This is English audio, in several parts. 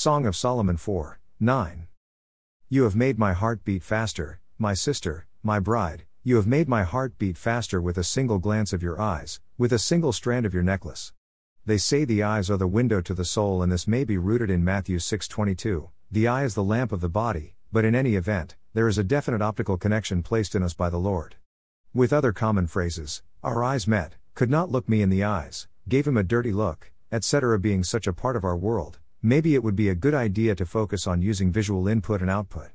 Song of Solomon 4 9. You have made my heart beat faster, my sister, my bride, you have made my heart beat faster with a single glance of your eyes, with a single strand of your necklace. They say the eyes are the window to the soul and this may be rooted in Matthew 6:22. The eye is the lamp of the body, but in any event, there is a definite optical connection placed in us by the Lord. With other common phrases, our eyes met, could not look me in the eyes, gave him a dirty look, etc. being such a part of our world, maybe it would be a good idea to focus on using visual input and output.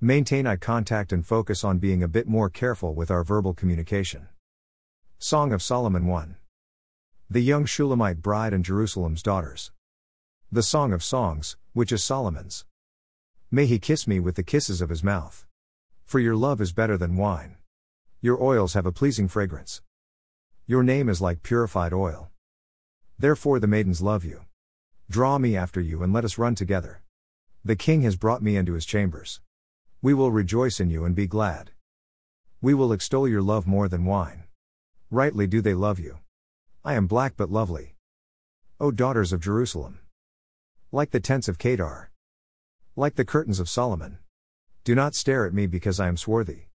Maintain eye contact and focus on being a bit more careful with our verbal communication. Song of Solomon 1. The young Shulamite bride and Jerusalem's daughters. The Song of Songs, which is Solomon's. May he kiss me with the kisses of his mouth. For your love is better than wine. Your oils have a pleasing fragrance. Your name is like purified oil. Therefore the maidens love you. Draw me after you and let us run together. The king has brought me into his chambers. We will rejoice in you and be glad. We will extol your love more than wine. Rightly do they love you. I am black but lovely. O daughters of Jerusalem. Like the tents of Kedar. Like the curtains of Solomon. Do not stare at me because I am swarthy.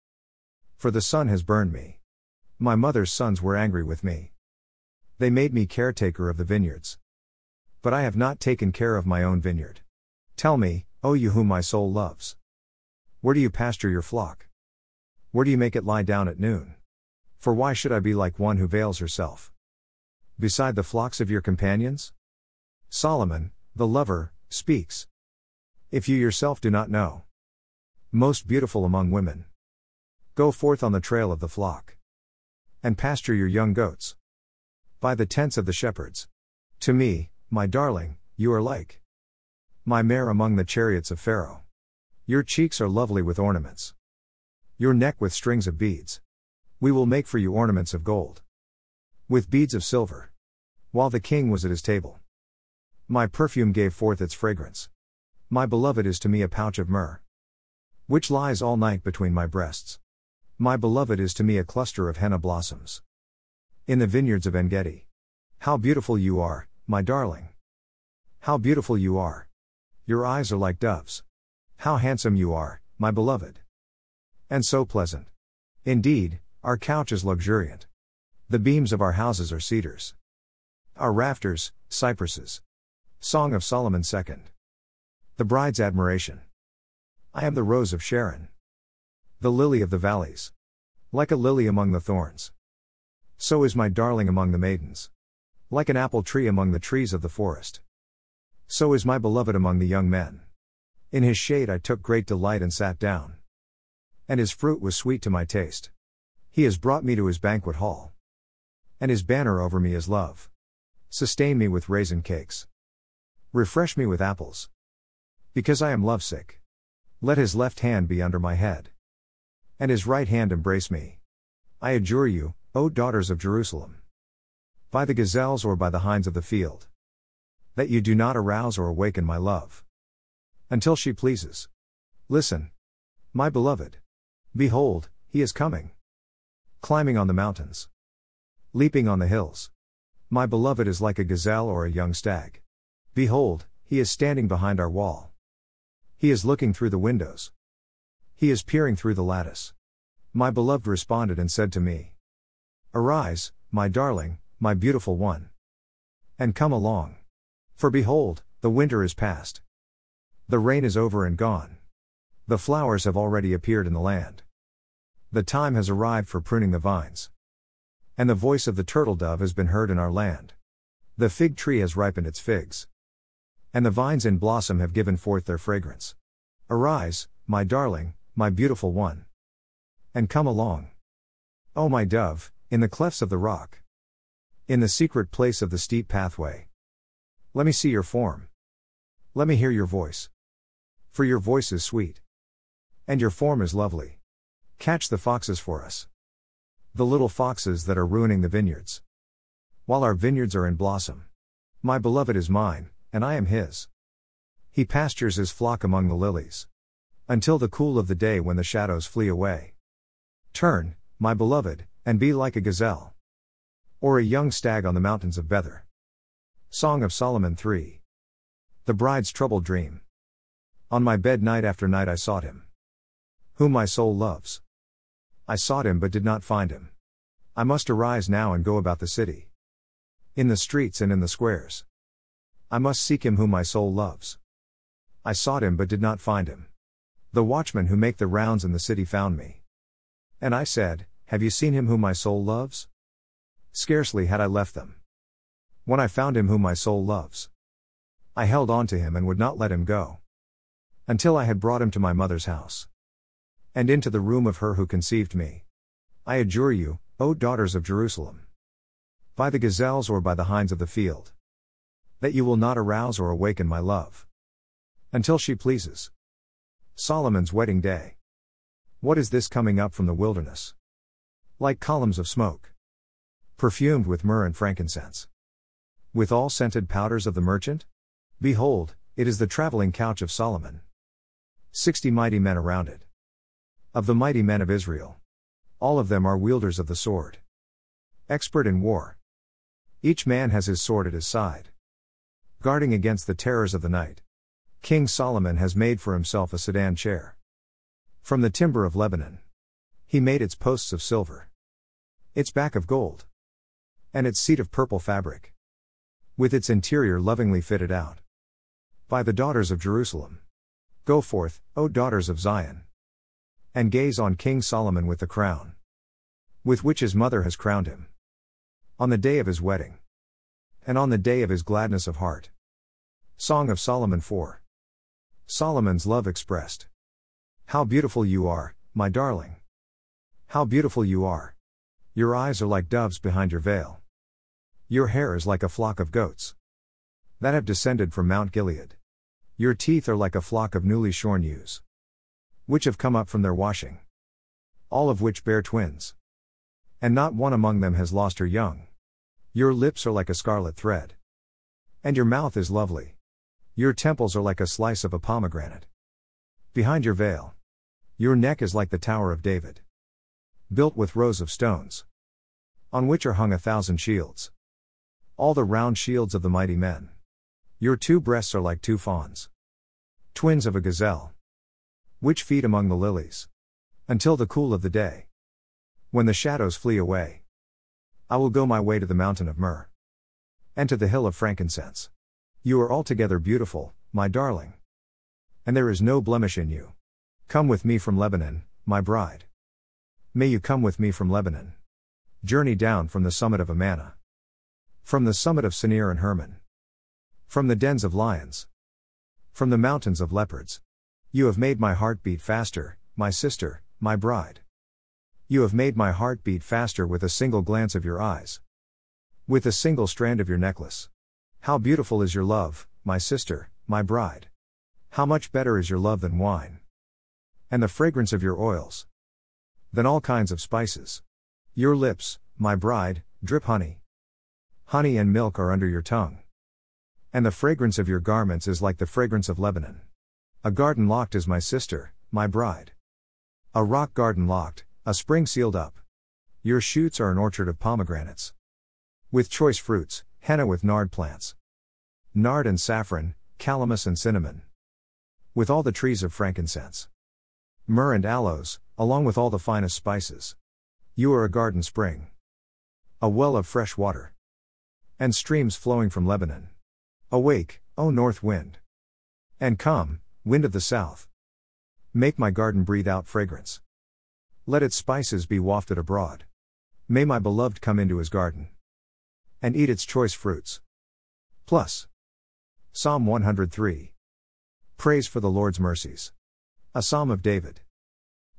For the sun has burned me. My mother's sons were angry with me. They made me caretaker of the vineyards. But I have not taken care of my own vineyard. Tell me, O you whom my soul loves. Where do you pasture your flock? Where do you make it lie down at noon? For why should I be like one who veils herself? Beside the flocks of your companions? Solomon, the lover, speaks. If you yourself do not know. Most beautiful among women. Go forth on the trail of the flock. And pasture your young goats. By the tents of the shepherds. To me, my darling, you are like. My mare among the chariots of Pharaoh. Your cheeks are lovely with ornaments. Your neck with strings of beads. We will make for you ornaments of gold. With beads of silver. While the king was at his table. My perfume gave forth its fragrance. My beloved is to me a pouch of myrrh. Which lies all night between my breasts. My beloved is to me a cluster of henna blossoms. In the vineyards of Engedi. How beautiful you are, my darling. How beautiful you are. Your eyes are like doves. How handsome you are, my beloved. And so pleasant. Indeed, our couch is luxuriant. The beams of our houses are cedars. Our rafters, cypresses. Song of Solomon II. The bride's admiration. I am the rose of Sharon. The lily of the valleys. Like a lily among the thorns. So is my darling among the maidens. Like an apple tree among the trees of the forest. So is my beloved among the young men. In his shade I took great delight and sat down. And his fruit was sweet to my taste. He has brought me to his banquet hall. And his banner over me is love. Sustain me with raisin cakes. Refresh me with apples. Because I am lovesick. Let his left hand be under my head. And his right hand embrace me. I adjure you, O daughters of Jerusalem. By the gazelles or by the hinds of the field. That you do not arouse or awaken my love. Until she pleases. Listen. My beloved. Behold, he is coming. Climbing on the mountains. Leaping on the hills. My beloved is like a gazelle or a young stag. Behold, he is standing behind our wall. He is looking through the windows. He is peering through the lattice. My beloved responded and said to me, Arise, my darling, my beautiful one. And come along. For behold, the winter is past. The rain is over and gone. The flowers have already appeared in the land. The time has arrived for pruning the vines. And the voice of the turtle dove has been heard in our land. The fig tree has ripened its figs. And the vines in blossom have given forth their fragrance. Arise, my darling, my beautiful one. And come along. O my dove, in the clefts of the rock. In the secret place of the steep pathway. Let me see your form. Let me hear your voice. For your voice is sweet. And your form is lovely. Catch the foxes for us. The little foxes that are ruining the vineyards. While our vineyards are in blossom. My beloved is mine, and I am his. He pastures his flock among the lilies. Until the cool of the day when the shadows flee away. Turn, my beloved, and be like a gazelle. Or a young stag on the mountains of Bether. Song of Solomon 3. The bride's troubled dream. On my bed night after night I sought him. Whom my soul loves. I sought him but did not find him. I must arise now and go about the city. In the streets and in the squares. I must seek him whom my soul loves. I sought him but did not find him. The watchmen who make the rounds in the city found me. And I said, Have you seen him whom my soul loves? Scarcely had I left them. When I found him whom my soul loves. I held on to him and would not let him go. Until I had brought him to my mother's house. And into the room of her who conceived me. I adjure you, O daughters of Jerusalem. By the gazelles or by the hinds of the field that you will not arouse or awaken my love. Until she pleases. Solomon's wedding day. What is this coming up from the wilderness? Like columns of smoke. Perfumed with myrrh and frankincense. With all scented powders of the merchant? Behold, it is the traveling couch of Solomon. Sixty mighty men around it. Of the mighty men of Israel. All of them are wielders of the sword. Expert in war. Each man has his sword at his side guarding against the terrors of the night. King Solomon has made for himself a sedan chair. From the timber of Lebanon. He made its posts of silver, its back of gold, and its seat of purple fabric, with its interior lovingly fitted out. By the daughters of Jerusalem. Go forth, O daughters of Zion, and gaze on King Solomon with the crown, with which his mother has crowned him. On the day of his wedding and on the day of his gladness of heart. Song of Solomon 4. Solomon's love expressed. How beautiful you are, my darling. How beautiful you are. Your eyes are like doves behind your veil. Your hair is like a flock of goats that have descended from Mount Gilead. Your teeth are like a flock of newly shorn ewes, which have come up from their washing, all of which bear twins. And not one among them has lost her young. Your lips are like a scarlet thread. And your mouth is lovely. Your temples are like a slice of a pomegranate. Behind your veil. Your neck is like the Tower of David. Built with rows of stones. On which are hung a thousand shields. All the round shields of the mighty men. Your two breasts are like two fawns. Twins of a gazelle. Which feed among the lilies. Until the cool of the day. When the shadows flee away. I will go my way to the mountain of myrrh. And to the hill of frankincense. You are altogether beautiful, my darling. And there is no blemish in you. Come with me from Lebanon, my bride. May you come with me from Lebanon. Journey down from the summit of Amana. From the summit of Senir and Hermon. From the dens of lions. From the mountains of leopards. You have made my heart beat faster, my sister, my bride. You have made my heart beat faster with a single glance of your eyes. With a single strand of your necklace. How beautiful is your love, my sister, my bride. How much better is your love than wine. And the fragrance of your oils. Than all kinds of spices. Your lips, my bride, drip honey. Honey and milk are under your tongue. And the fragrance of your garments is like the fragrance of Lebanon. A garden locked is my sister, my bride. A rock garden locked, a spring sealed up. Your shoots are an orchard of pomegranates. With choice fruits, henna with nard plants. Nard and saffron, calamus and cinnamon. With all the trees of frankincense. Myrrh and aloes, along with all the finest spices. You are a garden spring. A well of fresh water. And streams flowing from Lebanon. Awake, O north wind. And come, wind of the south. Make my garden breathe out fragrance. Let its spices be wafted abroad. May my beloved come into his garden and eat its choice fruits. Plus. Psalm 103. Praise for the Lord's mercies. A psalm of David.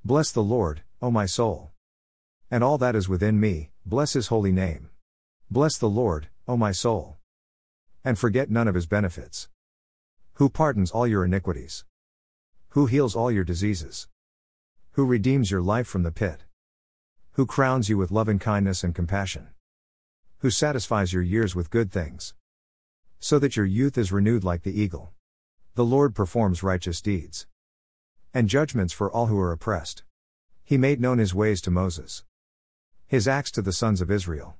Bless the Lord, O my soul. And all that is within me, bless his holy name. Bless the Lord, O my soul. And forget none of his benefits. Who pardons all your iniquities. Who heals all your diseases who redeems your life from the pit, who crowns you with loving kindness and compassion, who satisfies your years with good things, so that your youth is renewed like the eagle. The Lord performs righteous deeds and judgments for all who are oppressed. He made known his ways to Moses, his acts to the sons of Israel.